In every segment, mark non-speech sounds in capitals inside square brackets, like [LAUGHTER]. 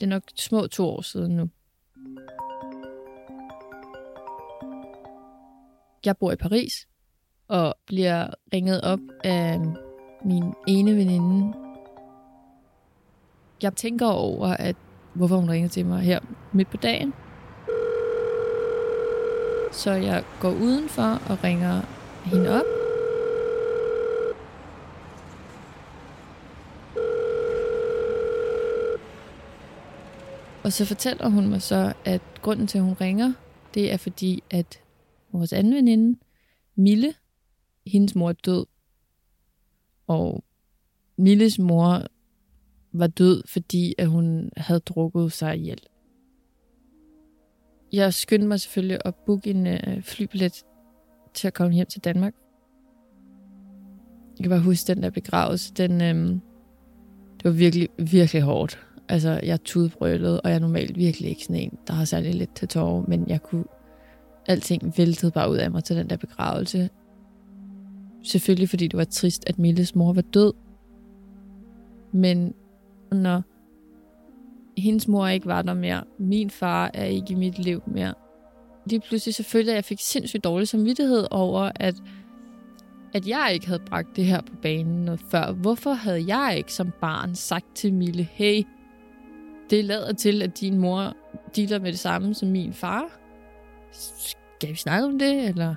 Det er nok små to år siden nu. Jeg bor i Paris og bliver ringet op af min ene veninde. Jeg tænker over, at hvorfor hun ringer til mig her midt på dagen. Så jeg går udenfor og ringer hende op. Og så fortæller hun mig så, at grunden til, at hun ringer, det er fordi, at vores anden veninde, Mille, hendes mor er død. Og Milles mor var død, fordi at hun havde drukket sig ihjel. Jeg skyndte mig selvfølgelig at booke en øh, flybillet til at komme hjem til Danmark. Jeg kan bare huske den der begravelse. Den, øh, det var virkelig, virkelig hårdt. Altså, jeg tudbrølede, og jeg er normalt virkelig ikke sådan en, der har særlig lidt til tårer, men jeg kunne... Alting væltede bare ud af mig til den der begravelse. Selvfølgelig fordi det var trist, at Milles mor var død. Men når hendes mor ikke var der mere, min far er ikke i mit liv mere, lige pludselig selvfølgelig, at jeg fik sindssygt dårlig samvittighed over, at, at jeg ikke havde bragt det her på banen noget før. Hvorfor havde jeg ikke som barn sagt til Mille, hey, det lader til, at din mor dealer med det samme som min far? Skal vi snakke om det, eller...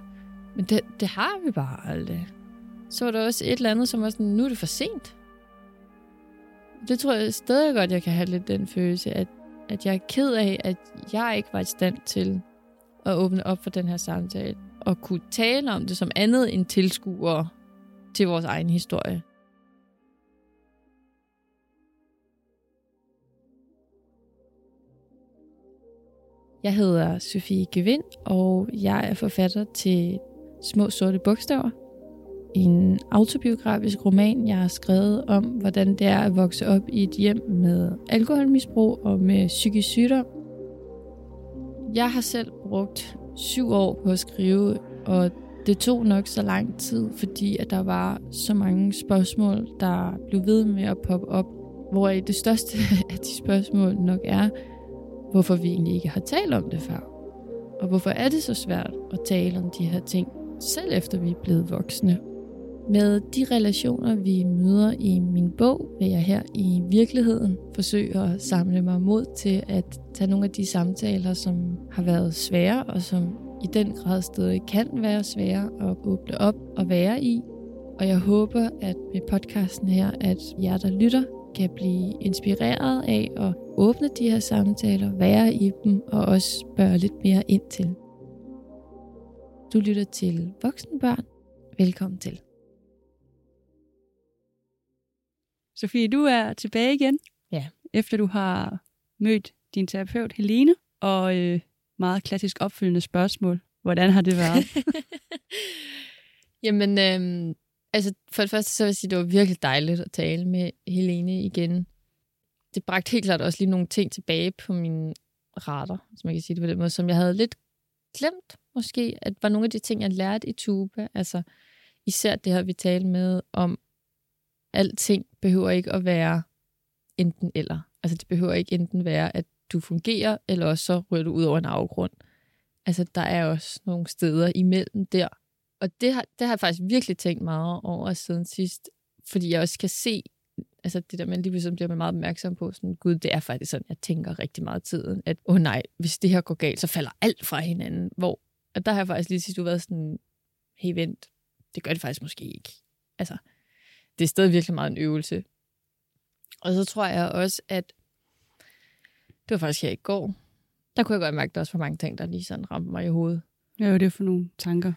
Men det, det har vi bare aldrig. Så var der også et eller andet, som var sådan, nu er det for sent. Det tror jeg stadig godt, jeg kan have lidt den følelse, at, at jeg er ked af, at jeg ikke var i stand til at åbne op for den her samtale. Og kunne tale om det som andet end tilskuer til vores egen historie. Jeg hedder Sofie Gevind, og jeg er forfatter til Små Sorte Bogstaver. En autobiografisk roman, jeg har skrevet om, hvordan det er at vokse op i et hjem med alkoholmisbrug og med psykisk sygdom. Jeg har selv brugt syv år på at skrive, og det tog nok så lang tid, fordi at der var så mange spørgsmål, der blev ved med at poppe op, hvor det største [LAUGHS] af de spørgsmål nok er, hvorfor vi egentlig ikke har talt om det før. Og hvorfor er det så svært at tale om de her ting, selv efter vi er blevet voksne. Med de relationer, vi møder i min bog, vil jeg her i virkeligheden forsøge at samle mig mod til at tage nogle af de samtaler, som har været svære, og som i den grad stadig kan være svære at åbne op og være i. Og jeg håber, at med podcasten her, at jer, der lytter, kan blive inspireret af at åbne de her samtaler, være i dem og også spørge lidt mere ind til. Du lytter til Voksne Børn. Velkommen til. Sofie, du er tilbage igen. Ja. Efter du har mødt din terapeut Helene, og øh, meget klassisk opfølgende spørgsmål. Hvordan har det været? [LAUGHS] Jamen, øhm, altså for det første så vil jeg sige, at det var virkelig dejligt at tale med Helene igen. Det bragte helt klart også lige nogle ting tilbage på min radar, som man kan sige det på den måde, som jeg havde lidt glemt måske, at var nogle af de ting, jeg lærte i Tuba. Altså især det her, vi talte med om, alting behøver ikke at være enten eller. Altså det behøver ikke enten være, at du fungerer, eller også så ryger du ud over en afgrund. Altså der er også nogle steder imellem der. Og det har, det har jeg faktisk virkelig tænkt meget over siden sidst, fordi jeg også kan se, altså det der, man lige pludselig bliver meget opmærksom på, sådan, gud, det er faktisk sådan, jeg tænker rigtig meget tiden, at, åh oh, nej, hvis det her går galt, så falder alt fra hinanden. Hvor, at der har jeg faktisk lige sidst været sådan, hey vent, det gør det faktisk måske ikke. Altså, det er stadig virkelig meget en øvelse. Og så tror jeg også, at det var faktisk her i går, der kunne jeg godt mærke, at der også var mange ting, der lige sådan ramte mig i hovedet. Ja, det er for nogle tanker?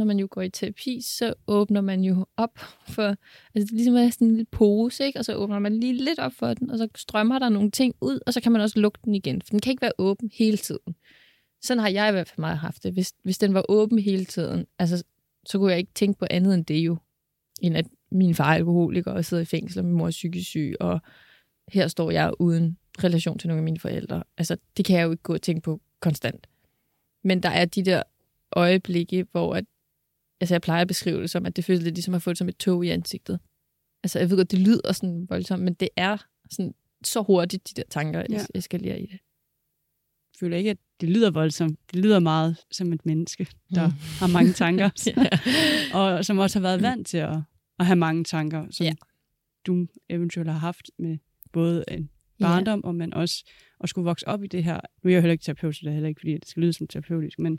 Når man jo går i terapi, så åbner man jo op for, altså det er ligesom at sådan en lille pose, ikke? og så åbner man lige lidt op for den, og så strømmer der nogle ting ud, og så kan man også lukke den igen, for den kan ikke være åben hele tiden. Sådan har jeg i hvert fald meget haft det. Hvis, hvis den var åben hele tiden, altså, så kunne jeg ikke tænke på andet end det jo end at min far er alkoholiker og sidder i fængsel, og min mor er psykisk syg, og her står jeg uden relation til nogle af mine forældre. Altså, det kan jeg jo ikke gå og tænke på konstant. Men der er de der øjeblikke, hvor at, altså jeg plejer at beskrive det som, at det føles lidt ligesom at få det som et tog i ansigtet. Altså, jeg ved godt, det lyder sådan voldsomt, men det er sådan, så hurtigt, de der tanker Ja. ja. eskalerer i det. Jeg føler ikke, at det lyder voldsomt. Det lyder meget som et menneske, der Mm. har mange tanker, [LAUGHS] ja. [LAUGHS] og som også har været vant til at, at have mange tanker, som Ja. du eventuelt har haft med både en barndom, og man også at skulle vokse op i det her. Nu er jeg heller ikke terapeut, så det er heller ikke, fordi det skal lyde som terapeutisk, men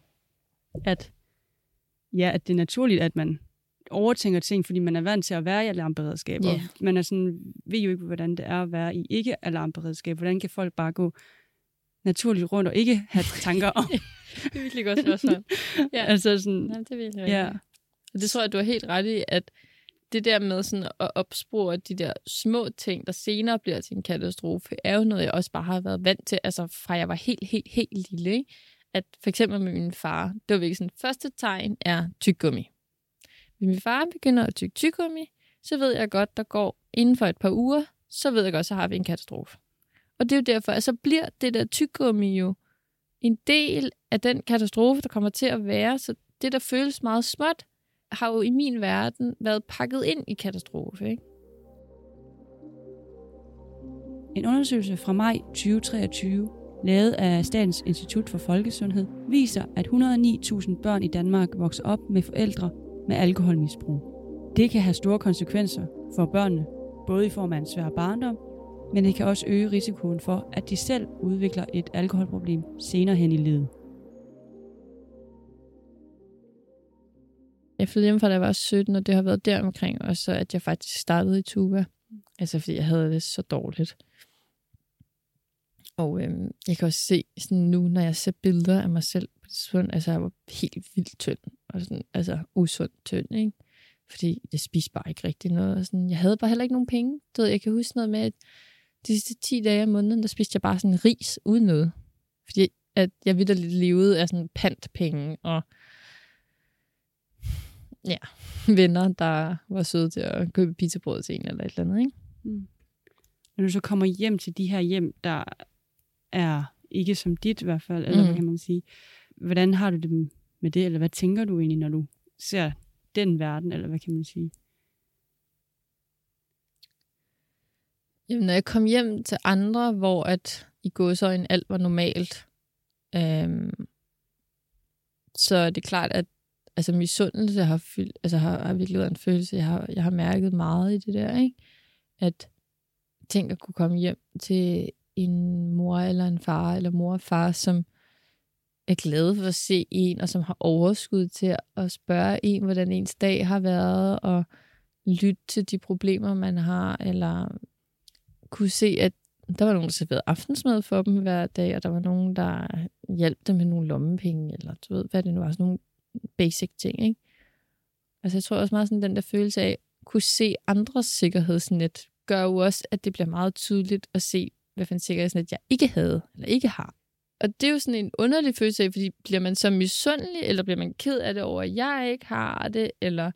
at, ja, at det er naturligt, at man overtænker ting, fordi man er vant til at være i alarmberedskab, og man er sådan, ved jo ikke, hvordan det er at være i ikke-alarmberedskab. Hvordan kan folk bare gå naturligt rundt og ikke have [LAUGHS] tanker om? Det er virkelig godt spørgsmål. [LAUGHS] Ja. altså sådan, Nej, det er virkelig ja. Og det tror jeg, du har helt ret i, at det der med sådan at opspore de der små ting, der senere bliver til en katastrofe, er jo noget, jeg også bare har været vant til, altså fra jeg var helt, helt, helt lille. Ikke? At for eksempel med min far, det var virkelig sådan, første tegn er tyggegummi. Hvis min far begynder at tygge tyggegummi, så ved jeg godt, der går inden for et par uger, så ved jeg godt, så har vi en katastrofe. Og det er jo derfor, at så bliver det der tyggegummi jo en del af den katastrofe, der kommer til at være. Så det, der føles meget småt, har jo i min verden været pakket ind i katastrofe. Ikke? En undersøgelse fra maj 2023, lavet af Statens Institut for Folkesundhed, viser, at 109.000 børn i Danmark vokser op med forældre med alkoholmisbrug. Det kan have store konsekvenser for børnene, både i form af en svær barndom, men det kan også øge risikoen for, at de selv udvikler et alkoholproblem senere hen i livet. Jeg flyttede hjem fra, da jeg var 17, og det har været deromkring, også, at jeg faktisk startede i Tuba. Altså, fordi jeg havde det så dårligt. Og øhm, jeg kan også se sådan nu, når jeg ser billeder af mig selv på det tidspunkt, altså jeg var helt vildt tynd, og sådan, altså usund tynd, ikke? Fordi jeg spiste bare ikke rigtig noget. Og sådan, jeg havde bare heller ikke nogen penge. Du ved, jeg kan huske noget med, at de sidste 10 dage af måneden, der spiste jeg bare sådan ris uden noget. Fordi at jeg vidderligt levede af sådan pantpenge, og ja, [LAUGHS] venner, der var søde til at købe pizzabrød til en eller et eller andet, ikke? Mm. Når du så kommer hjem til de her hjem, der er ikke som dit i hvert fald, eller mm. hvad kan man sige, hvordan har du det med det, eller hvad tænker du egentlig, når du ser den verden, eller hvad kan man sige? Jamen, når jeg kom hjem til andre, hvor at i gåsøjne alt var normalt, øhm, så er det klart, at altså, misundelse har, fyldt, altså, har, har virkelig været en følelse, jeg har, jeg har mærket meget i det der, ikke? At tænk at kunne komme hjem til en mor eller en far, eller mor og far, som er glade for at se en, og som har overskud til at spørge en, hvordan ens dag har været, og lytte til de problemer, man har, eller kunne se, at der var nogen, der serverede aftensmad for dem hver dag, og der var nogen, der hjalp dem med nogle lommepenge, eller du ved, hvad det nu var, sådan nogle basic ting, ikke? Altså jeg tror også meget sådan den der følelse af at kunne se andres sikkerhedsnet, gør jo også, at det bliver meget tydeligt at se, hvad for en sikkerhedsnet jeg ikke havde, eller ikke har. Og det er jo sådan en underlig følelse af, fordi bliver man så misundelig, eller bliver man ked af det over, at jeg ikke har det, eller...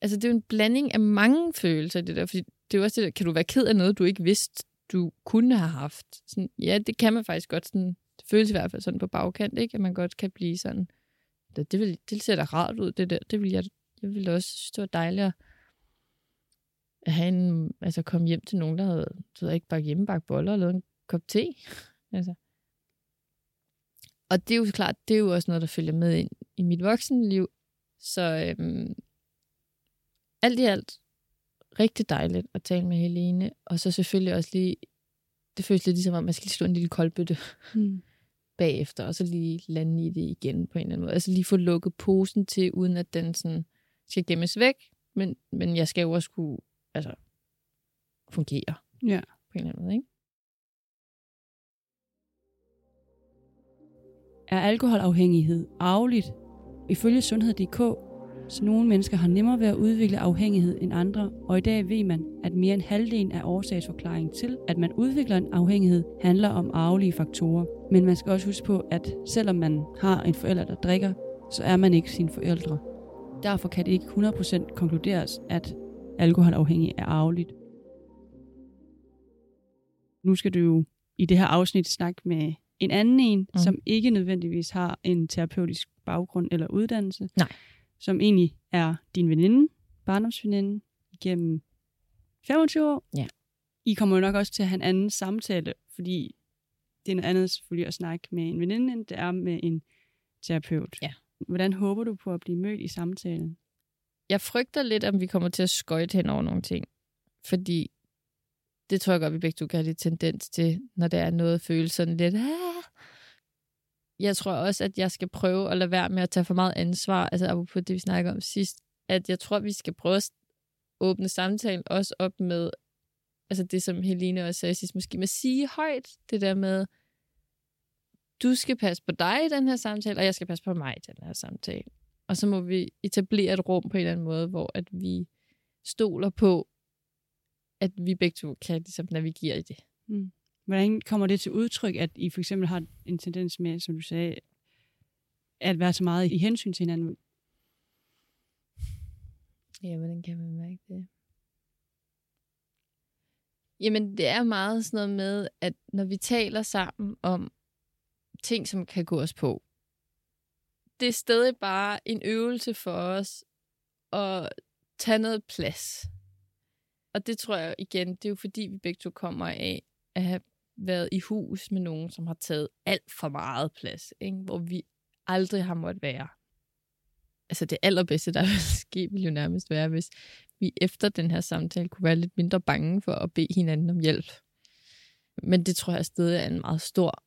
Altså det er jo en blanding af mange følelser, det der, fordi det er jo også det der, kan du være ked af noget, du ikke vidste, du kunne have haft? Sådan, ja, det kan man faktisk godt. Sådan, det føles i hvert fald sådan på bagkant, ikke? at man godt kan blive sådan, det, det, vil, det ser da rart ud, det der. Det vil jeg, jeg ville også synes, det var dejligt at have en, altså komme hjem til nogen, der havde, ved ikke, bare hjemmebagt boller og lavet en kop te. [LAUGHS] altså. Og det er jo klart, det er jo også noget, der følger med ind i mit voksenliv. Så øhm, alt i alt, rigtig dejligt at tale med Helene. Og så selvfølgelig også lige, det føles lidt ligesom, at man skal lige slå en lille koldbøtte Mm. [LAUGHS] bagefter, og så lige lande i det igen på en eller anden måde. Altså lige få lukket posen til, uden at den sådan skal gemmes væk, men, men jeg skal jo også kunne altså, fungere Ja. på en eller anden måde. Ikke? Er alkoholafhængighed arveligt? Ifølge Sundhed.dk, så nogle mennesker har nemmere ved at udvikle afhængighed end andre, og i dag ved man, at mere end halvdelen af årsagsforklaringen til, at man udvikler en afhængighed, handler om arvelige faktorer. Men man skal også huske på, at selvom man har en forælder, der drikker, så er man ikke sine forældre. Derfor kan det ikke 100% konkluderes, at alkoholafhængig er arveligt. Nu skal du jo i det her afsnit snakke med en anden en, mm. Som ikke nødvendigvis har en terapeutisk baggrund eller uddannelse. Nej. Som egentlig er din veninde, barndomsveninde, igennem 25 år. Ja. I kommer jo nok også til at have en anden samtale, fordi det er noget andet selvfølgelig at snakke med en veninde, end det er med en terapeut. Ja. Hvordan håber du på at blive mødt i samtalen? Jeg frygter lidt, om vi kommer til at skøjte hen over nogle ting. Fordi det tror jeg godt, vi begge to kan have lidt tendens til, når der er noget føles sådan lidt... Ah. Jeg tror også, at jeg skal prøve at lade være med at tage for meget ansvar, altså på det, vi snakkede om sidst, at jeg tror, vi skal prøve at åbne samtalen også op med, altså det, som Helene også sagde sidst, måske med at sige højt, det der med, du skal passe på dig i den her samtale, og jeg skal passe på mig i den her samtale. Og så må vi etablere et rum på en eller anden måde, hvor at vi stoler på, at vi begge to kan ligesom navigere i det. Mm. Hvordan kommer det til udtryk, at I for eksempel har en tendens med, som du sagde, at være så meget i hensyn til hinanden? Ja, hvordan kan man mærke det? Jamen, det er meget sådan noget med, at når vi taler sammen om ting, som kan gå os på, det er stadig bare en øvelse for os at tage noget plads. Og det tror jeg igen, det er jo fordi, vi begge to kommer af at have været i hus med nogen, som har taget alt for meget plads, ikke? hvor vi aldrig har måttet være. Altså det allerbedste, der [LAUGHS] vil ske, vil jo nærmest være, hvis vi efter den her samtale kunne være lidt mindre bange for at bede hinanden om hjælp. Men det tror jeg stadig er en meget stor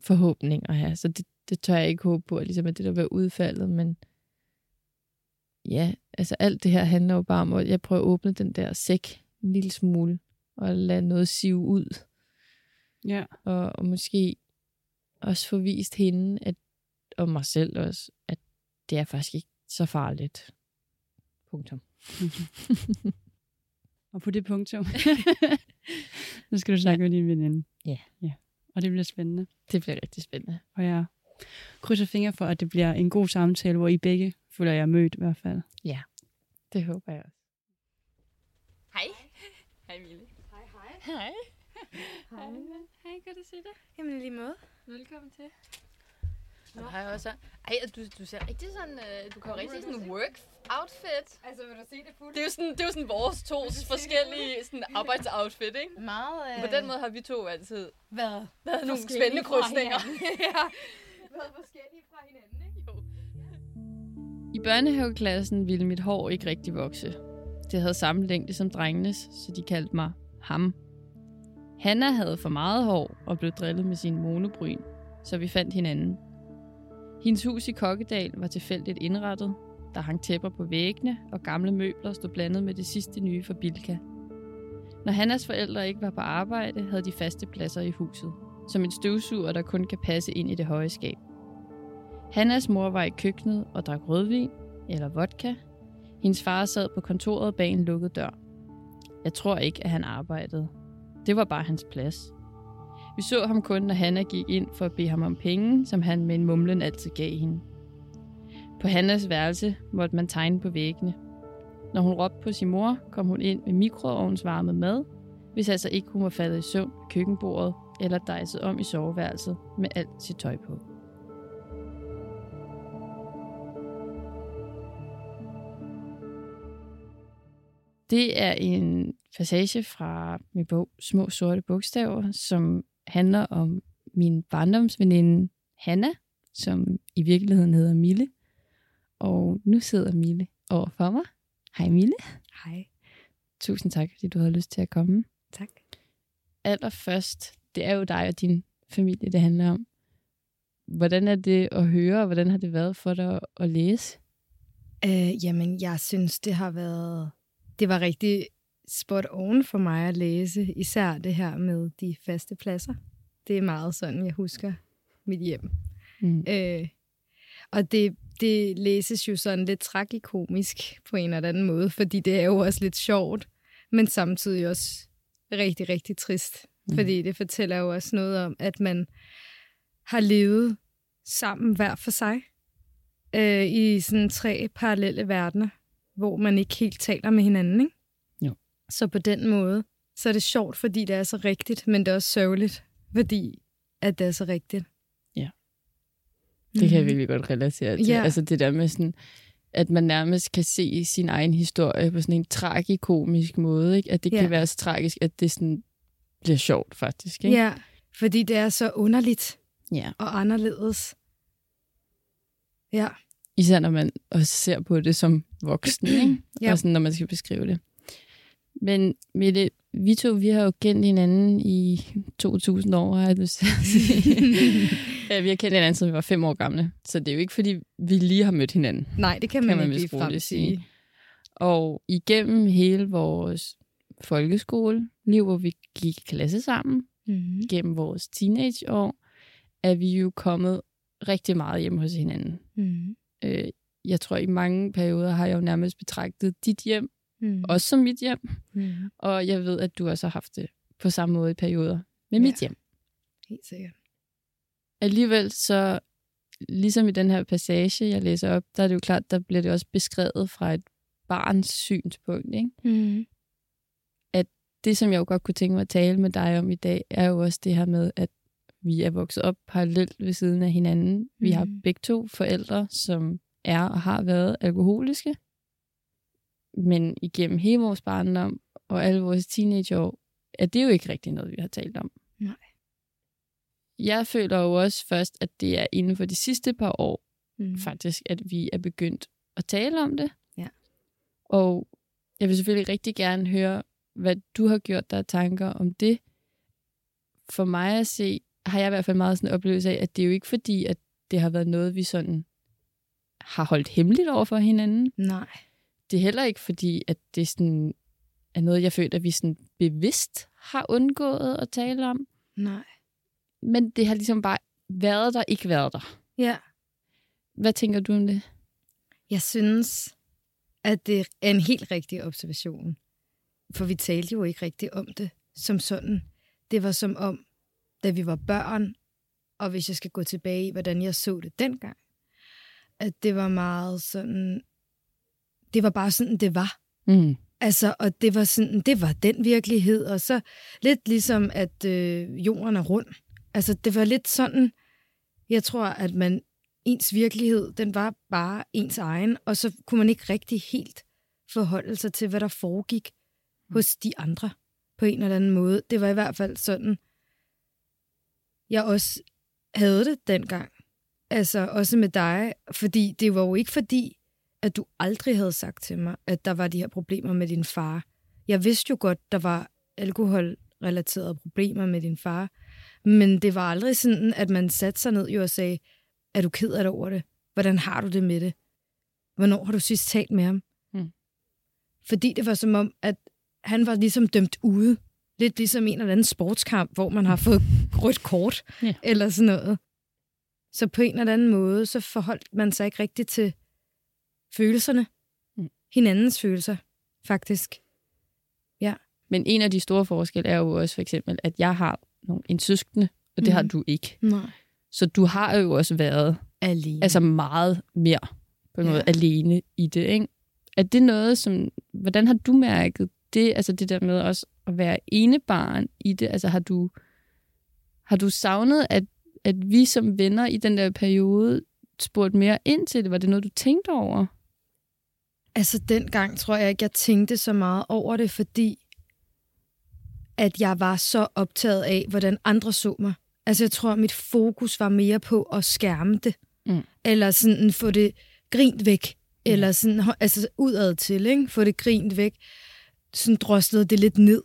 forhåbning at have. Så det, det tør jeg ikke håbe på, at ligesom at det der var udfaldet, men ja, altså alt det her handler jo bare om, at jeg prøver at åbne den der sæk en lille smule, og lade noget sive ud. Ja. Og, og måske også få vist hende, at, og mig selv også, at det er faktisk ikke så farligt. Punktum. [LAUGHS] og på det punktum, [LAUGHS] så skal du snakke ja. med din veninde. Ja. ja. Og det bliver spændende. Det bliver rigtig spændende. Og jeg krydser fingre for, at det bliver en god samtale, hvor I begge føler jer mødt i hvert fald. Ja, det håber jeg også. Hej. Hej Mille. Hej, hej. Hej. Hej. Hej, kan du se dig? Jamen lige måde. Velkommen til. Og har jeg også... Ej, du, du ser rigtig sådan... Øh, du kommer rigtig sådan work outfit. Altså, vil du se det fuldt? Det er jo sådan, det er jo sådan vores to forskellige sådan arbejdsoutfit, ikke? Meget... Øh... På den måde har vi to altid Hvad? været nogle spændende krydsninger. [LAUGHS] ja. Været forskellige fra hinanden, ikke? Jo. I børnehaveklassen ville mit hår ikke rigtig vokse. Det havde samme længde som drengenes, så de kaldte mig ham. Hanna havde for meget hår og blev drillet med sin monobryn, så vi fandt hinanden. Hendes hus i Kokkedal var tilfældigt indrettet. Der hang tæpper på væggene, og gamle møbler stod blandet med det sidste nye fra Bilka. Når Hannas forældre ikke var på arbejde, havde de faste pladser i huset. Som en støvsuger, der kun kan passe ind i det høje skab. Hannas mor var i køkkenet og drak rødvin, eller vodka. Hendes far sad på kontoret bag en lukket dør. Jeg tror ikke, at han arbejdede. Det var bare hans plads. Vi så ham kun, når Hanna gik ind for at bede ham om penge, som han med en mumlen altid gav hende. På Hannas værelse måtte man tegne på væggene. Når hun råbte på sin mor, kom hun ind med mikroovnsvarmet mad, hvis altså ikke hun var faldet i søvn ved køkkenbordet eller dejset om i soveværelset med alt sit tøj på. Det er en passage fra min bog Små Sorte Bogstaver, som handler om min barndomsveninde Hanna, som i virkeligheden hedder Mille. Og nu sidder Mille over for mig. Hej Mille. Hej. Tusind tak, fordi du havde lyst til at komme. Tak. Allerførst, det er jo dig og din familie, det handler om. Hvordan er det at høre, og hvordan har det været for dig at læse? Øh, jamen, jeg synes, det har været... Det var rigtig spot on for mig at læse, især det her med de faste pladser. Det er meget sådan, jeg husker mit hjem. Mm. Øh, og det, det læses jo sådan lidt tragikomisk på en eller anden måde, fordi det er jo også lidt sjovt, men samtidig også rigtig, rigtig trist. Mm. Fordi det fortæller jo også noget om, at man har levet sammen hver for sig øh, i sådan tre parallelle verdener, hvor man ikke helt taler med hinanden. Ikke? Jo. Så på den måde, så er det sjovt, fordi det er så rigtigt, men det er også sørgeligt, fordi at det er så rigtigt. Det kan jeg virkelig godt relatere til. Ja. Altså det der med sådan, at man nærmest kan se sin egen historie på sådan en tragikomisk måde. Ikke? At det Ja. kan være så tragisk, at det sådan bliver sjovt faktisk. Ikke? Ja, fordi det er så underligt ja. og anderledes. Ja, Især når man også ser på det som voksen, [CLEARS THROAT] ikke? Ja. og sådan, når man skal beskrive det. Men Mette, vi to, vi har jo kendt hinanden i 2000 år, har jeg lyst til at sige. [LAUGHS] ja, vi har kendt hinanden, siden vi var fem år gamle. Så det er jo ikke, fordi vi lige har mødt hinanden. nej, det kan man, Kan man ikke lige frem sige. sige. Og igennem hele vores folkeskoleliv, hvor vi gik i klasse sammen, Mm. gennem vores teenageår, er vi jo kommet rigtig meget hjem hos hinanden. Mm. Øh, jeg tror, i mange perioder har jeg jo nærmest betragtet dit hjem, Mm. også som mit hjem. Mm. Og jeg ved, at du også har haft det på samme måde i perioder med Ja. mit hjem. Helt sikkert. Alligevel så, ligesom i den her passage, jeg læser op, der er det jo klart, der bliver det også beskrevet fra et barns synspunkt. Ikke? Mm. Det, som jeg jo godt kunne tænke mig at tale med dig om i dag, er jo også det her med, at vi er vokset op parallelt ved siden af hinanden. Vi har Mhm. begge to forældre, som er og har været alkoholiske. Men igennem hele vores barndom og alle vores teenageår, er det jo ikke rigtig noget, vi har talt om. Nej. Jeg føler jo også først, at det er inden for de sidste par år, Mm. faktisk, at vi er begyndt at tale om det. Ja. Og jeg vil selvfølgelig rigtig gerne høre, hvad du har gjort dig tanker om det. For mig at se, har jeg i hvert fald meget sådan en oplevelse af, at det er jo ikke fordi, at det har været noget, vi sådan har holdt hemmeligt over for hinanden. Nej. Det er heller ikke fordi, at det sådan er noget, jeg føler, at vi sådan bevidst har undgået at tale om. Nej. Men det har ligesom bare været der, ikke været der. Ja. Hvad tænker du om det? Jeg synes, at det er en helt rigtig observation. For vi talte jo ikke rigtig om det som sådan. Det var som om, da vi var børn, og hvis jeg skal gå tilbage i, hvordan jeg så det dengang, at det var meget sådan... Det var bare sådan, det var. Mm. Altså, og det var sådan, det var den virkelighed, og så lidt ligesom, at øh, jorden er rund. Altså, det var lidt sådan, jeg tror, at man, ens virkelighed, den var bare ens egen, og så kunne man ikke rigtig helt forholde sig til, hvad der foregik hos de andre på en eller anden måde. Det var i hvert fald sådan, jeg også havde det dengang. Altså, også med dig, fordi det var jo ikke fordi, at du aldrig havde sagt til mig, at der var de her problemer med din far. Jeg vidste jo godt, der var alkoholrelaterede problemer med din far, men det var aldrig sådan, at man satte sig ned jo og sagde, er du ked af det over det? Hvordan har du det med det? Hvornår har du sidst talt med ham? Mm. Fordi det var som om, at han var ligesom dømt ude. Lidt ligesom en eller anden sportskamp, hvor man har fået rødt kort, Ja. eller sådan noget. Så på en eller anden måde, så forholdt man sig ikke rigtigt til følelserne. Mm. Hinandens følelser, faktisk. Men en af de store forskelle er jo også for eksempel, at jeg har nogle, en søskende, og det mm. har Mhm. du ikke. Nej. Så du har jo også været Alene. altså meget mere på en Ja. måde alene i det. Ikke? Er det noget, som... Hvordan har du mærket det, altså det der med også at være enebarn i det? Altså har du, har du savnet, at, at vi som venner i den der periode spurgte mere ind til det? Var det noget, du tænkte over? Altså, dengang tror jeg ikke, jeg tænkte så meget over det, fordi at jeg var så optaget af, hvordan andre så mig. Altså, jeg tror, mit fokus var mere på at skærme det. Mm. Eller sådan få det grint væk. Eller sådan, altså udad til, ikke? Få det grint væk. Sådan droslede det lidt ned.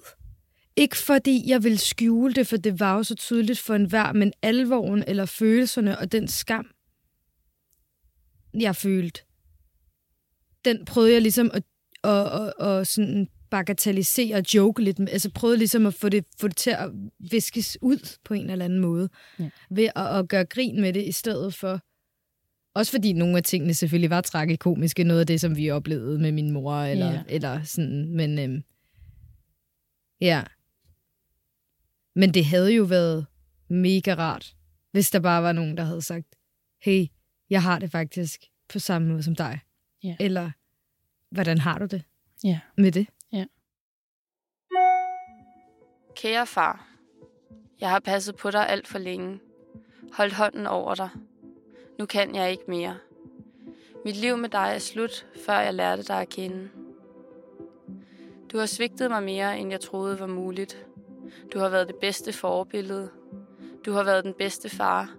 Ikke fordi jeg ville skjule det, for det var jo så tydeligt for enhver, men alvoren eller følelserne og den skam, jeg følte, den prøvede jeg ligesom at, at, at, at sådan bagatellisere og joke lidt med. Altså prøvede ligesom at få det, få det til at viskes ud på en eller anden måde. Ja. Ved at, at gøre grin med det i stedet for... Også fordi nogle af tingene selvfølgelig var tragikomiske. Noget af det, som vi oplevede med min mor. Eller, Ja. eller sådan. Men øhm, ja. Men det havde jo været mega rart, hvis der bare var nogen, der havde sagt, hey, jeg har det faktisk på samme måde som dig. Ja. Eller, hvordan har du det Ja. med det? Kære far, jeg har passet på dig alt for længe. Holdt hånden over dig. Nu kan jeg ikke mere. Mit liv med dig er slut, før jeg lærte dig at kende. Du har svigtet mig mere, end jeg troede var muligt. Du har været det bedste forbillede. Du har været den bedste far.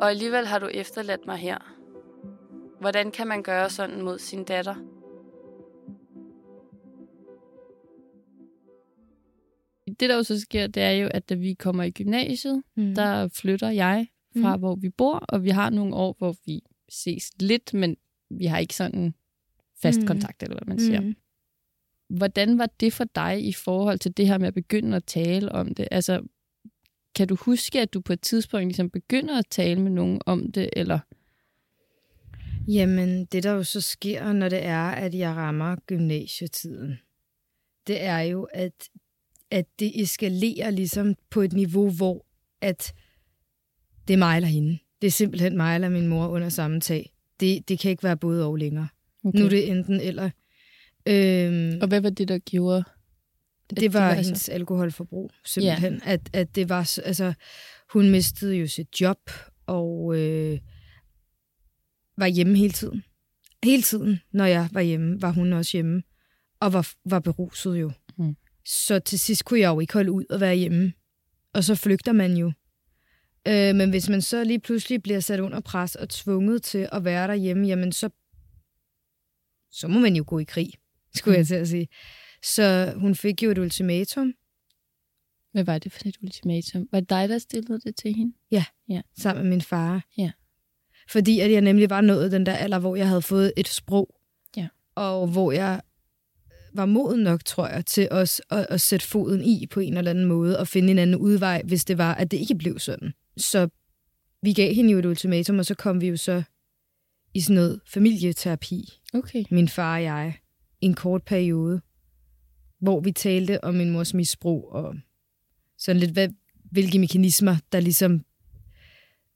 Og alligevel har du efterladt mig her. Hvordan kan man gøre sådan mod sin datter? Det, der jo så sker, det er jo, at da vi kommer i gymnasiet, mm. der flytter jeg fra, mm. hvor vi bor, og vi har nogle år, hvor vi ses lidt, men vi har ikke sådan fast mm. kontakt, eller hvad man siger. Mm. Hvordan var det for dig i forhold til det her med at begynde at tale om det? Altså, kan du huske, at du på et tidspunkt ligesom begynder at tale med nogen om det, eller? Jamen, det der jo så sker, når det er, at jeg rammer gymnasietiden, det er jo, at, at det eskalerer ligesom på et niveau, hvor at det er mig eller hende. Det er simpelthen mig eller min mor under samme tag. Det, det kan ikke være både og længere. Okay. Nu er det enten eller. Øhm, og hvad var det, der gjorde? Det, det var, var hendes så? alkoholforbrug, simpelthen. Ja. At, at det var, altså, hun mistede jo sit job, og øh, var hjemme hele tiden. Hele tiden, når jeg var hjemme, var hun også hjemme, og var, var beruset jo. Mm. Så til sidst kunne jeg jo ikke holde ud og være hjemme. Og så flygter man jo. Øh, men hvis man så lige pludselig bliver sat under pres og tvunget til at være derhjemme, jamen så, så må man jo gå i krig, [LAUGHS] skulle mm. jeg til at sige. Så hun fik jo et ultimatum. Hvad var det for et ultimatum? Var det dig, der stillede det til hende? Ja, ja. sammen med min far. Ja. Fordi at jeg nemlig var nået den der alder, hvor jeg havde fået et sprog. Ja. Og hvor jeg var moden nok, tror jeg, til os at, at sætte foden i på en eller anden måde og finde en anden udvej, hvis det var, at det ikke blev sådan. Så vi gav hende jo et ultimatum, og så kom vi jo så i sådan noget familieterapi. Okay. Min far og jeg. I en kort periode. Hvor vi talte om min mors misbrug, og sådan lidt, hvad, hvilke mekanismer, der ligesom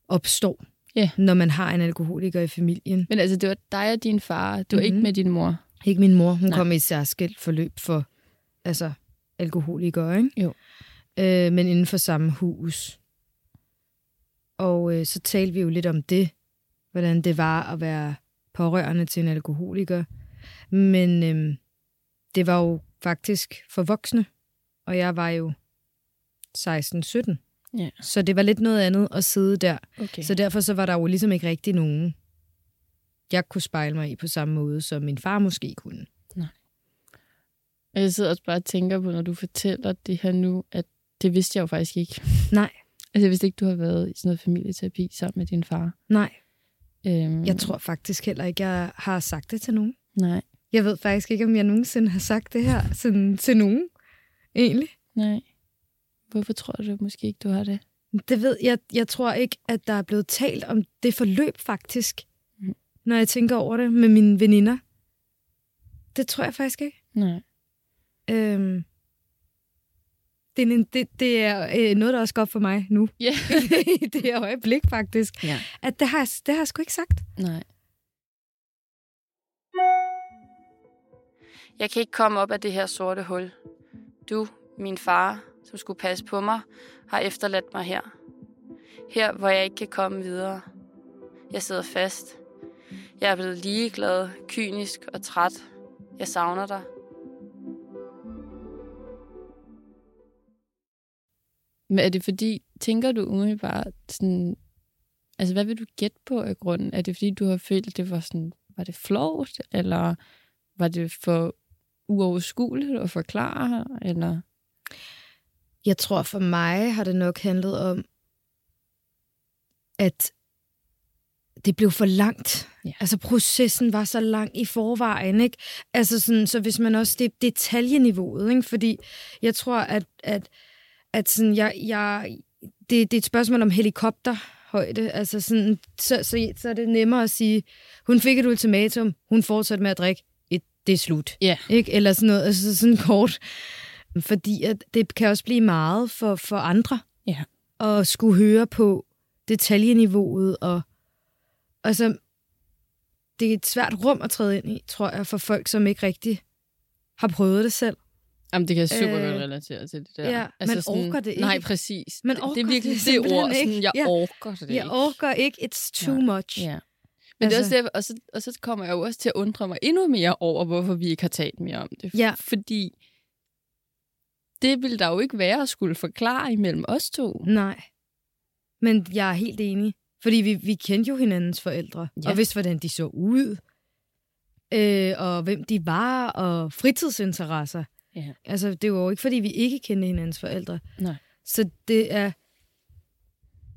opstår, yeah. når man har en alkoholiker i familien. Men altså, det var dig og din far, du var mm-hmm. ikke mhm. med din mor? Ikke min mor, hun Nej. kom i et særskilt forløb for altså, alkoholikere, ikke? Jo. Øh, men inden for samme hus. Og øh, så talte vi jo lidt om det, hvordan det var at være pårørende til en alkoholiker. Men øh, det var jo faktisk for voksne, og jeg var jo 16-17. Ja. Så det var lidt noget andet at sidde der. Okay. Så derfor så var der jo ligesom ikke rigtig nogen, jeg kunne spejle mig i på samme måde, som min far måske kunne. Nej. Jeg sidder også bare og tænker på, når du fortæller det her nu, at det vidste jeg jo faktisk ikke. Nej. Altså, jeg vidste ikke, du har været i sådan noget familieterapi sammen med din far. Nej. Øhm, jeg tror faktisk heller ikke, jeg har sagt det til nogen. Nej. Jeg ved faktisk ikke, om jeg nogensinde har sagt det her sådan, til nogen, egentlig. Nej. Hvorfor tror du måske ikke, du har det? Det ved jeg. Jeg tror ikke, at der er blevet talt om det forløb faktisk, mm. når jeg tænker over det med mine veninder. Det tror jeg faktisk ikke. Nej. Øhm, det, er, det, det er øh, noget, der også går for mig nu. Yeah. [LAUGHS] I det her øjeblik, faktisk. Ja. At det har, det har jeg sgu ikke sagt. Nej. Jeg kan ikke komme op af det her sorte hul. Du, min far, som skulle passe på mig, har efterladt mig her. Her, hvor jeg ikke kan komme videre. Jeg sidder fast. Jeg er blevet ligeglad, kynisk og træt. Jeg savner dig. Men er det fordi, tænker du umiddelbart sådan, altså hvad vil du gætte på af grunden? Er det fordi, du har følt, at det var sådan, var det flot, eller var det for uoverskueligt at forklare, eller? Jeg tror for mig har det nok handlet om, at det blev for langt. Ja. Altså processen var så lang i forvejen, ikke? Altså sådan, så hvis man også, det detaljeniveauet, ikke? Fordi jeg tror, at, at at sådan, jeg, jeg, det, det er et spørgsmål om helikopterhøjde. Altså sådan, så, så, så er det nemmere at sige, hun fik et ultimatum, hun fortsatte med at drikke, et, det er slut. Yeah. Ikke? Eller sådan noget, altså sådan kort. Fordi at det kan også blive meget for, for andre. Ja. At skulle høre på detaljeniveauet. Og, altså, det er et svært rum at træde ind i, tror jeg, for folk, som ikke rigtig har prøvet det selv. Jamen, det kan jeg super øh, godt relatere til det der. Ja, altså man sådan, orker det ikke. Nej, præcis. Man orker det er virkelig det, det ord, sådan, jeg ja. orker det Jeg ikke. orker ikke, it's too ja. much. Ja. Men altså, det er Altså- også der, og, så, og så kommer jeg jo også til at undre mig endnu mere over, hvorfor vi ikke har talt mere om det. Ja. Fordi det vil der jo ikke være at skulle forklare imellem os to. Nej. Men jeg er helt enig. Fordi vi, vi kendte jo hinandens forældre, ja. og vidste, hvordan de så ud, øh, og hvem de var, og fritidsinteresser. Ja. Altså, det var jo ikke, fordi vi ikke kendte hinandens forældre. Nej. Så det er,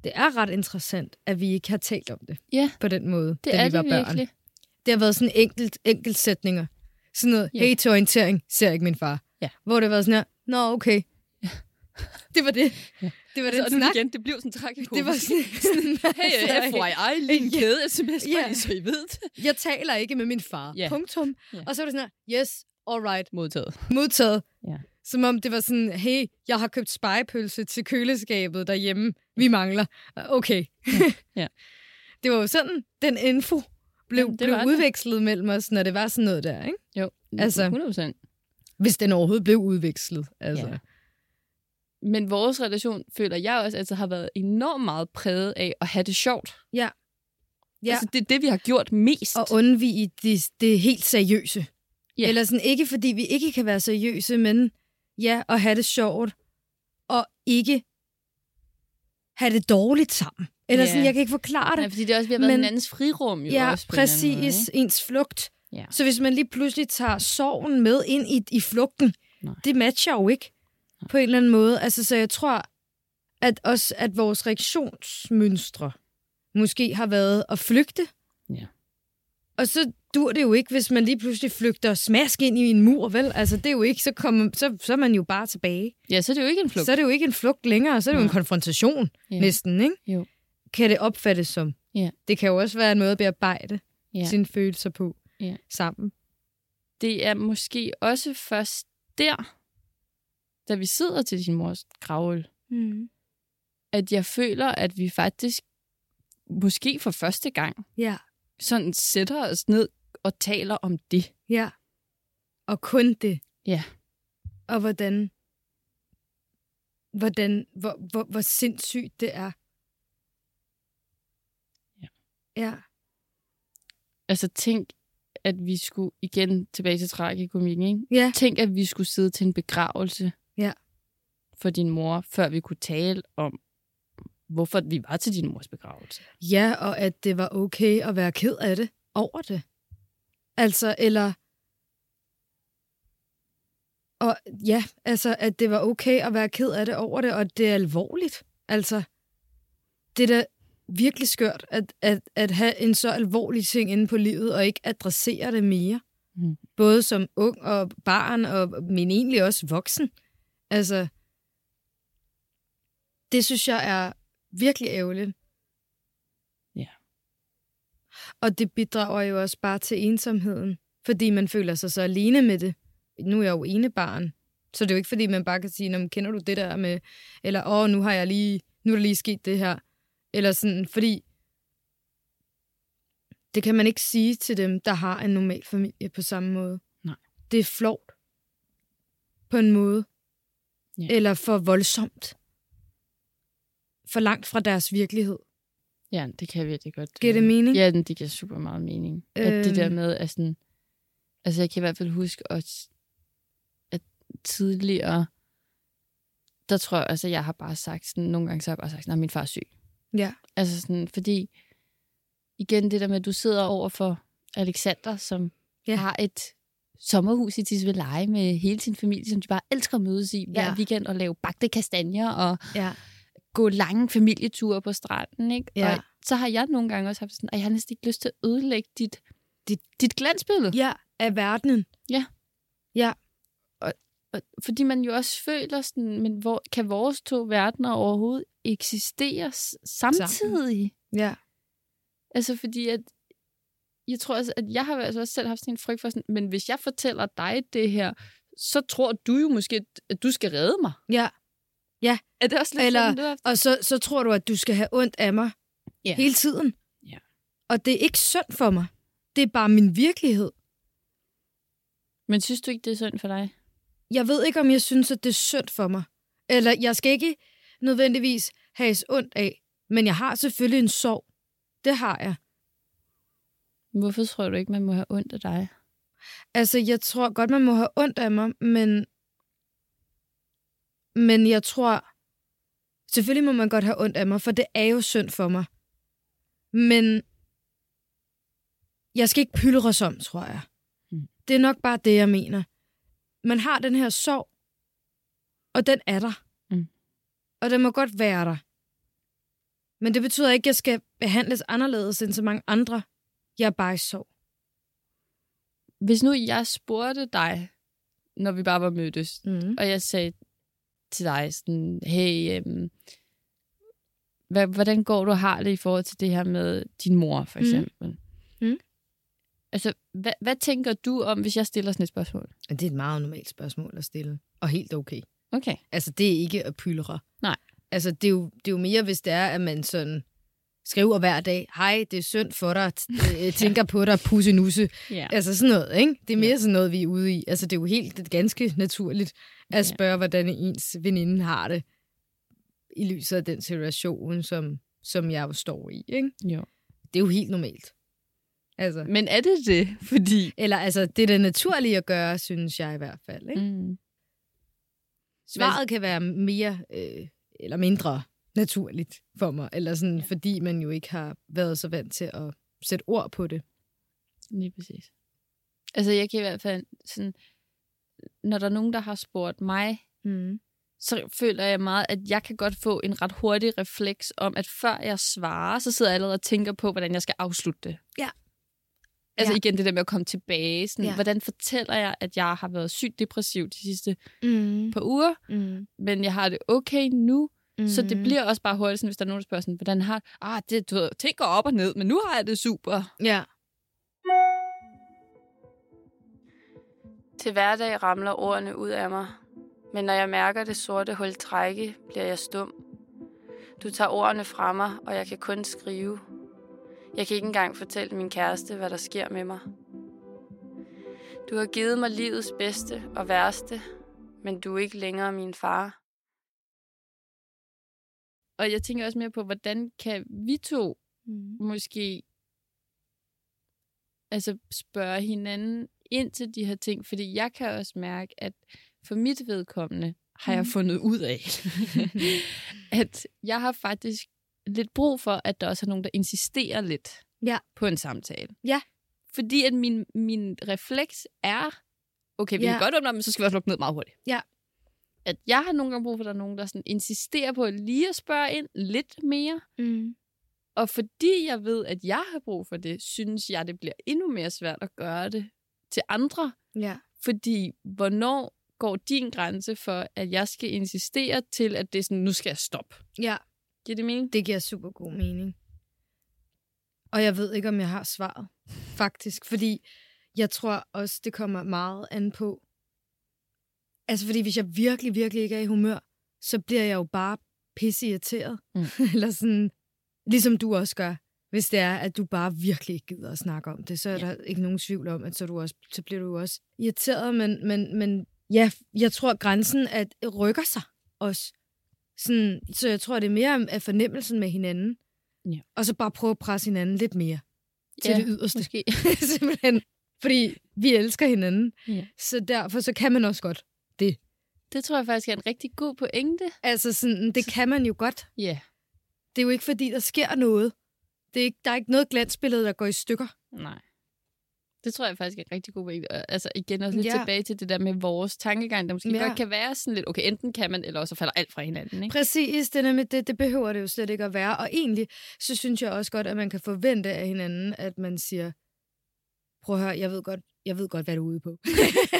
det er ret interessant, at vi ikke har talt om det Ja, på den måde, det da er vi var det børn. virkelig. Det har været sådan enkelt, enkelt sætninger. Sådan noget, Ja. hey til orientering, ser ikke min far. Ja. Hvor det var sådan her, nå okay. [LAUGHS] Det var det. Ja. Det var Altså, den og nu snak. igen, det blev sådan tragikomisk. Det var sådan, [LAUGHS] Hey, FYI, lige en kæde sms, Ja. så I ved det. jeg taler ikke med min far. Ja. Punktum. Ja. Og så var det sådan her, yes, alright, Modtaget. modtaget. Ja. Som om det var sådan, hey, jeg har købt spejepølse til køleskabet derhjemme. Vi mangler. Okay. [LAUGHS] Ja. det var jo sådan, den info blev, Jamen, blev var det. udvekslet mellem os, når det var sådan noget der, ikke? Jo, Altså- 100 procent. Hvis den overhovedet blev udvekslet. Altså. Ja. Men vores relation, føler jeg også, altså har været enormt meget præget af at have det sjovt. Ja. Ja. Altså, det er det, vi har gjort mest. Og undvige det, det helt seriøse. Ja. Eller sådan, ikke fordi vi ikke kan være seriøse, men ja, at have det sjovt. Og ikke have det dårligt sammen. Eller Ja. sådan, jeg kan ikke forklare det. Ja, fordi det er også, vi har været Men- hinandens frirum jo ja, også. eller anden måde, præcis. ens flugt. Ja. Så hvis man lige pludselig tager sorgen med ind i, i flugten, Nej. det matcher jo ikke på en eller anden måde. Altså, så jeg tror, at også at vores reaktionsmønstre måske har været at flygte. Ja. Og så dur det jo ikke, hvis man lige pludselig flygter smask ind i en mur, vel? Altså, det er jo ikke, så, kommer, så, så er man jo bare tilbage. Ja, så er det jo ikke en flugt. Så er det jo ikke en flugt længere, så er det jo en konfrontation Ja. næsten, ikke? Jo. Kan det opfattes som. Ja. Det kan jo også være en måde at bearbejde Ja. sine følelser på Ja. sammen. Det er måske også først der, da vi sidder til din mors gravøl, Mm. at jeg føler, at vi faktisk måske for første gang Ja, sådan sætter os ned og taler om det. ja. Og kun det. Ja. Og hvordan, hvordan hvor, hvor, hvor sindssygt det er. Ja. Ja. Altså tænk, at vi skulle igen tilbage til tragikomikken, ikke? Ja. Tænk, at vi skulle sidde til en begravelse Ja. for din mor, før vi kunne tale om, hvorfor vi var til din mors begravelse. Ja, og at det var okay at være ked af det over det. Altså, eller... Og ja, altså, at det var okay at være ked af det over det, og det er alvorligt. Altså, det er da virkelig skørt at, at, at have en så alvorlig ting inde på livet, og ikke adressere det mere. Mm. Både som ung og barn, og, men egentlig også voksen. Altså, det synes jeg er virkelig ærgerligt. Og det bidrager jo også bare til ensomheden, fordi man føler sig så alene med det. Nu er jeg jo ene barn, så det er jo ikke fordi, man bare kan sige, "Nå, men kender du det der med, eller åh, nu har jeg lige, nu er der lige sket det her. Eller sådan, fordi det kan man ikke sige til dem, der har en normal familie på samme måde. Nej. Det er flovt. På en måde. Ja. Eller for voldsomt. For langt fra deres virkelighed. Ja, det kan virkelig godt. Giver det øh, mening? Ja, det giver super meget mening. Øhm. At det der Øhm. med, at sådan, altså jeg kan i hvert fald huske, at, at tidligere, der tror jeg, altså jeg har bare sagt sådan, nogle gange så har jeg bare sagt, at min far er syg. Ja. Altså sådan, fordi igen det der med, at du sidder over for Alexander, som Ja. har et sommerhus i Tisveleje med hele sin familie, som de bare elsker at mødes i hver ja. weekend og lave bagte kastanjer og Ja. Gå lange familieture på stranden. Ikke? Ja. Og så har jeg nogle gange også haft sådan, at jeg har næsten ikke lyst til at ødelægge dit, dit, dit glansbillede. Ja, af verdenen. Og, fordi man jo også føler sådan, men hvor, kan vores to verdener overhovedet eksistere samtidig? Ja. Altså fordi, at jeg tror altså, at jeg har altså også selv haft sådan en frygt for sådan, men hvis jeg fortæller dig det her, så tror du jo måske, at du skal redde mig. Ja. Er det også lidt Eller- sådan, du har Og så, så tror du, at du skal have ondt af mig Ja. hele tiden. Ja. Og det er ikke synd for mig. Det er bare min virkelighed. Men synes du ikke, det er synd for dig? Jeg ved ikke, om jeg synes, at det er synd for mig. Eller jeg skal ikke nødvendigvis have ondt af. Men jeg har selvfølgelig en sorg. Det har jeg. Hvorfor tror du ikke, man må have ondt af dig? Altså, jeg tror godt, man må have ondt af mig, men... Men jeg tror... Selvfølgelig må man godt have ondt af mig, for det er jo synd for mig. Men... Jeg skal ikke pyldres om, tror jeg. Mm. Det er nok bare det, jeg mener. Man har den her sorg, og den er der. Mm. Og den må godt være der. Men det betyder ikke, at jeg skal behandles anderledes end så mange andre. Jeg er bare i sorg. Hvis nu jeg spurgte dig, når vi bare var mødtes, Mm. og jeg sagde til dig sådan, hey, øhm, hvad, hvordan går du og har det i forhold til det her med din mor, for Mm. eksempel? Mm. Altså, hvad, hvad tænker du om, hvis jeg stiller sådan et spørgsmål? Det er et meget normalt spørgsmål at stille. Og helt okay. Okay. Altså, det er ikke at pyldre. Nej. Altså, det er, jo, det er jo mere, hvis det er, at man sådan skriver hver dag, hej, det er synd for dig, [LAUGHS] øh, tænker på dig, pusse nusse. Ja. Altså sådan noget, ikke? Det er mere Ja. sådan noget, vi er ude i. Altså, det er jo helt ganske naturligt at spørge, hvordan ens veninde har det i lyset af den situation, som, som jeg jo står i, ikke? Jo. Det er jo helt normalt. Altså, Men er det det? [LAUGHS] Fordi... eller altså, det er det naturlige at gøre, synes jeg i hvert fald, ikke? Mm. Svaret kan være mere øh, eller mindre naturligt for mig, eller sådan, ja. fordi man jo ikke har været så vant til at sætte ord på det. Lige præcis. Altså, jeg kan i hvert fald sådan... Når der er nogen, der har spurgt mig, Mm. så føler jeg meget, at jeg kan godt få en ret hurtig refleks om, at før jeg svarer, så sidder jeg allerede og tænker på, hvordan jeg skal afslutte det. Ja. Altså Ja. igen det der med at komme tilbage. Sådan, Ja. Hvordan fortæller jeg, at jeg har været sygt depressiv de sidste Mm. par uger, Mm. men jeg har det okay nu, Mm. mm. så det bliver også bare hurtigt, sådan, hvis der er nogen, der spørger sådan, hvordan har ah, det, du ved, ting går op og ned, men nu har jeg det super. Ja. Til hverdag ramler ordene ud af mig, men når jeg mærker det sorte hul trække, bliver jeg stum. Du tager ordene fra mig, og jeg kan kun skrive. Jeg kan ikke engang fortælle min kæreste, hvad der sker med mig. Du har givet mig livets bedste og værste, men du er ikke længere min far. Og jeg tænker også mere på, hvordan kan vi to Mm. måske altså spørge hinanden ind til de her ting, fordi jeg kan også mærke, at for mit vedkommende har jeg Mhm. fundet ud af, [LAUGHS] at jeg har faktisk lidt brug for, at der også er nogen, der insisterer lidt Ja. på en samtale. Ja. Fordi at min, min refleks er, okay, vi Ja. kan godt åbne op, men så skal vi også lukke ned meget hurtigt. Ja. At jeg har nogle gange brug for, at der er nogen, der sådan insisterer på lige at spørge ind lidt mere, Mm. og fordi jeg ved, at jeg har brug for det, synes jeg, det bliver endnu mere svært at gøre det til andre. Ja. Fordi hvornår går din grænse for, at jeg skal insistere til, at det er sådan, nu skal jeg stoppe? Ja, Giver det mening? det giver super god mening. Og jeg ved ikke, om jeg har svaret, faktisk. Fordi jeg tror også, det kommer meget an på. Altså, fordi hvis jeg virkelig, virkelig ikke er i humør, så bliver jeg jo bare pisse irriteret. Mm. [LAUGHS] Eller sådan, ligesom du også gør. Hvis det er, at du bare virkelig ikke gider at snakke om det, så er Ja. der ikke nogen tvivl om, at så, du også, så bliver du også irriteret. Men, men, men ja, jeg tror, grænsen at rykker sig også. Sådan, så jeg tror, det er mere af fornemmelsen med hinanden. Ja. Og så bare prøve at presse hinanden lidt mere til det yderste. Måske. [LAUGHS] Simpelthen. Fordi vi elsker hinanden. Ja. Så derfor så kan man også godt det. Det tror jeg faktisk er en rigtig god pointe. Altså sådan, det kan man jo godt. Ja. Yeah. Det er jo ikke, fordi der sker noget. Det er ikke, der er ikke noget glansbillede, der går i stykker. Nej. Det tror jeg faktisk er en rigtig god pointe. Altså igen også lidt Ja. tilbage til det der med vores tankegang, der måske Ja. godt kan være sådan lidt, okay, enten kan man, eller også falder alt fra hinanden. Ikke? Præcis, det, nemlig, det, det behøver det jo slet ikke at være. Og egentlig, så synes jeg også godt, at man kan forvente af hinanden, at man siger, prøv at høre, jeg ved godt, jeg ved godt hvad du er ude på.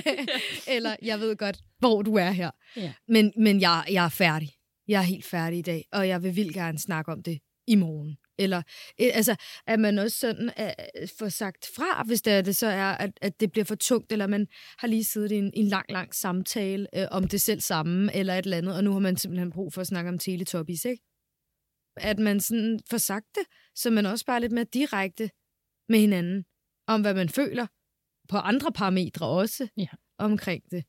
[LAUGHS] Eller, jeg ved godt, hvor du er her. Ja. Men, men jeg, jeg er færdig. Jeg er helt færdig i dag, og jeg vil vildt gerne snakke om det i morgen. Eller, eh, altså, at man også sådan uh, får sagt fra, hvis det, er, det så er, at, at det bliver for tungt, eller man har lige siddet i en, en lang, lang samtale uh, om det selv samme, eller et eller andet, og nu har man simpelthen brug for at snakke om teletubbies, ikke? At man sådan får sagt det, så man også bare er lidt mere direkte med hinanden, om hvad man føler, på andre parametre også, Ja. omkring det.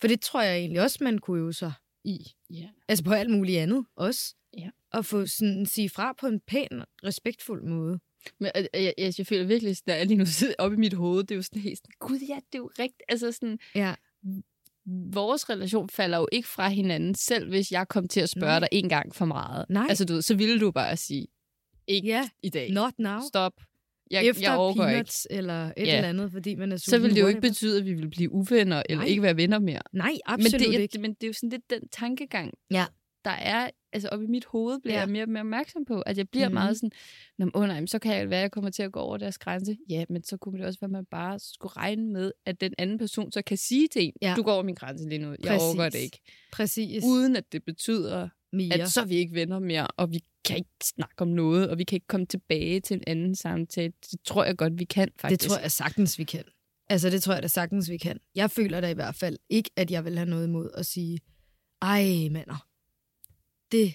For det tror jeg egentlig også, man kunne øve sig i. Ja. Altså på alt muligt andet også. Ja. Og få sådan sige fra på en pæn, respektfuld måde. Men øh, jeg, jeg, jeg føler virkelig, at jeg lige nu sidder oppe i mit hoved, det er jo sådan helt sådan, gud ja, det er jo rigtigt. Altså sådan, Ja. vores relation falder jo ikke fra hinanden, selv hvis jeg kom til at spørge Nej. dig en gang for meget. Nej. Altså du ved, så ville du bare sige, ikke Ja. i dag. Not now. Stop. Jeg, Efter jeg overgår ikke. peanuts eller et Ja. eller andet, fordi man er Så vil det jo ikke betyde, at vi vil blive uvenner, eller Nej. ikke være venner mere. Nej, Men absolut det, jeg, ikke. men det er jo sådan lidt den tankegang, Ja. der er, altså op i mit hoved bliver Ja. jeg mere og mere opmærksom på, at jeg bliver mm. meget sådan, Nå, men, oh, nej, men så kan jeg være, at jeg kommer til at gå over deres grænse. Ja, men så kunne det også være, at man bare skulle regne med, at den anden person så kan sige til en, Ja. du går over min grænse lige nu, jeg Præcis. overgår det ikke. Præcis. Uden at det betyder, Mere. at så er vi ikke venner mere, og vi kan ikke snakke om noget, og vi kan ikke komme tilbage til en anden samtale. Det tror jeg godt, vi kan faktisk. Det tror jeg sagtens, vi kan. Altså, det tror jeg da sagtens, vi kan. Jeg føler da i hvert fald ikke, at jeg vil have noget imod at sige, ej, mander, det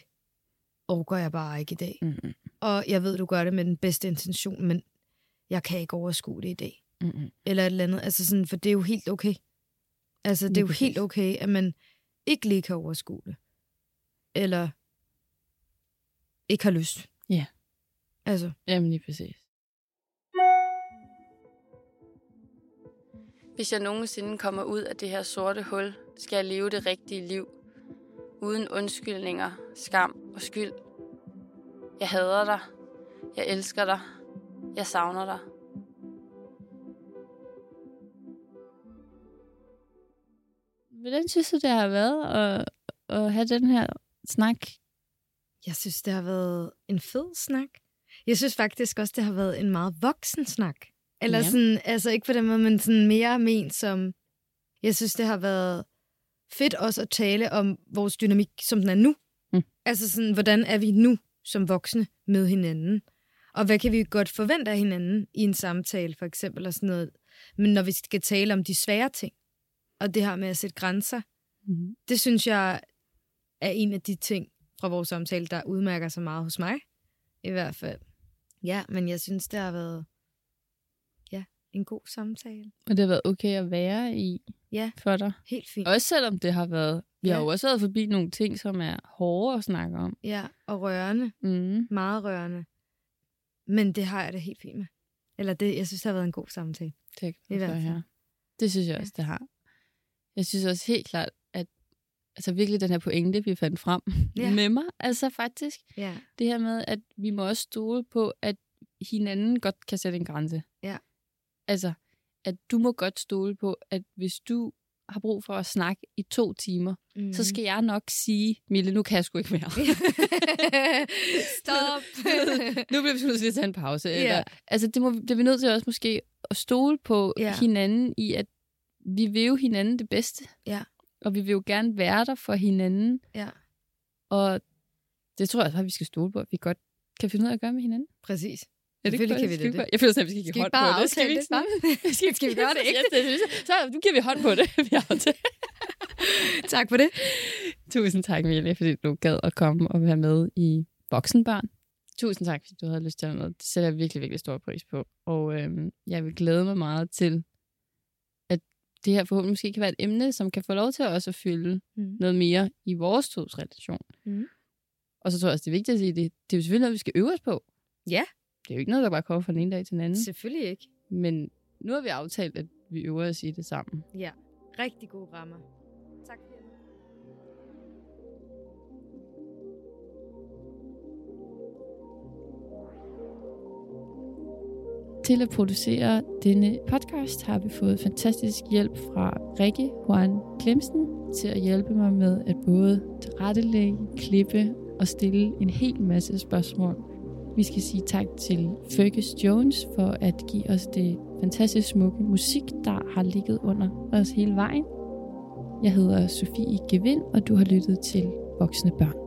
overgår jeg bare ikke i dag. Mm-mm. Og jeg ved, du gør det med den bedste intention, men jeg kan ikke overskue det i dag. Mm-mm. Eller et eller andet. Altså sådan, for det er jo helt okay. Altså, det er jo helt okay, at man ikke lige kan overskue det. Eller ikke har lyst. Ja. Altså, Jamen lige præcis. Hvis jeg nogensinde kommer ud af det her sorte hul, skal jeg leve det rigtige liv. Uden undskyldninger, skam og skyld. Jeg hader dig. Jeg elsker dig. Jeg savner dig. Hvordan synes du, det har været at, at have den her snak? Jeg synes, det har været en fed snak. Jeg synes faktisk også, det har været en meget voksen snak. Eller Ja. sådan, altså ikke på den måde, men sådan mere ment som... Jeg synes, det har været fedt også at tale om vores dynamik, som den er nu. Mm. Altså sådan, hvordan er vi nu som voksne med hinanden? Og hvad kan vi godt forvente af hinanden i en samtale, for eksempel, og sådan noget. Men når vi skal tale om de svære ting, og det her med at sætte grænser, Mm-hmm. det synes jeg er en af de ting fra vores samtale, der udmærker sig meget hos mig. I hvert fald. Ja, men jeg synes, det har været ja, en god samtale. Og det har været okay at være i Ja. for dig? Helt fint. Også selvom det har været... Vi Ja. har jo også været forbi nogle ting, som er hårde at snakke om. Ja, og rørende. Mm. Meget rørende. Men det har jeg det helt fint med. Eller det, jeg synes, det har været en god samtale. Det, er I hvert fald. ja. det synes jeg også, det har. Jeg synes også helt klart, altså virkelig den her pointe, vi fandt frem [LAUGHS] Ja. med mig, altså faktisk, Ja, det her med, at vi må også stole på, at hinanden godt kan sætte en grænse. Ja. Altså, at du må godt stole på, at hvis du har brug for at snakke i to timer, mm. så skal jeg nok sige, Mille, nu kan jeg sgu ikke mere. [LAUGHS] Stop! [LAUGHS] nu bliver vi nødt til at tage en pause. Ja. Eller, altså, det, må, det er vi nødt til også måske at stole på ja. hinanden i, at vi vil jo hinanden det bedste. Ja. Og vi vil jo gerne være der for hinanden. ja, Og det tror jeg også bare, vi skal stole på, at vi godt kan finde ud af at gøre med hinanden. præcis. Er det Selvfølgelig ikke kan vi det. bare- Jeg føler, at vi skal give Skal vi hånd bare på det. Skal vi ikke det? snakke? [LAUGHS] skal, Skal vi gøre det, ikke? Ja, det, så nu giver vi hånd på det. [LAUGHS] Vi har. [LAUGHS] Tak for det. Tusind tak, Mille, fordi du gad at komme og være med i Voksenbarn. Tusind tak, fordi du havde lyst til at med. Det sætter jeg virkelig, virkelig stor pris på. Og øhm, jeg vil glæde mig meget til, at det her forhåbentlig måske kan være et emne, som kan få lov til også at fylde Mm. noget mere i vores tos relation. Mhm. Og så tror jeg også, det er vigtigt at sige, det, det er jo selvfølgelig noget, vi skal øve os på. Ja. Det er jo ikke noget, der bare kommer fra den ene dag til den anden. Selvfølgelig ikke. Men nu har vi aftalt, at vi øver os i det sammen. Ja, rigtig gode rammer. Til at producere denne podcast har vi fået fantastisk hjælp fra Rikke Juan Klemsen til at hjælpe mig med at både tilrettelægge, klippe og stille en hel masse spørgsmål. Vi skal sige tak til Fergus Jones for at give os det fantastisk smukke musik, der har ligget under os hele vejen. Jeg hedder Sofie Gevind, og du har lyttet til Voksne Børn.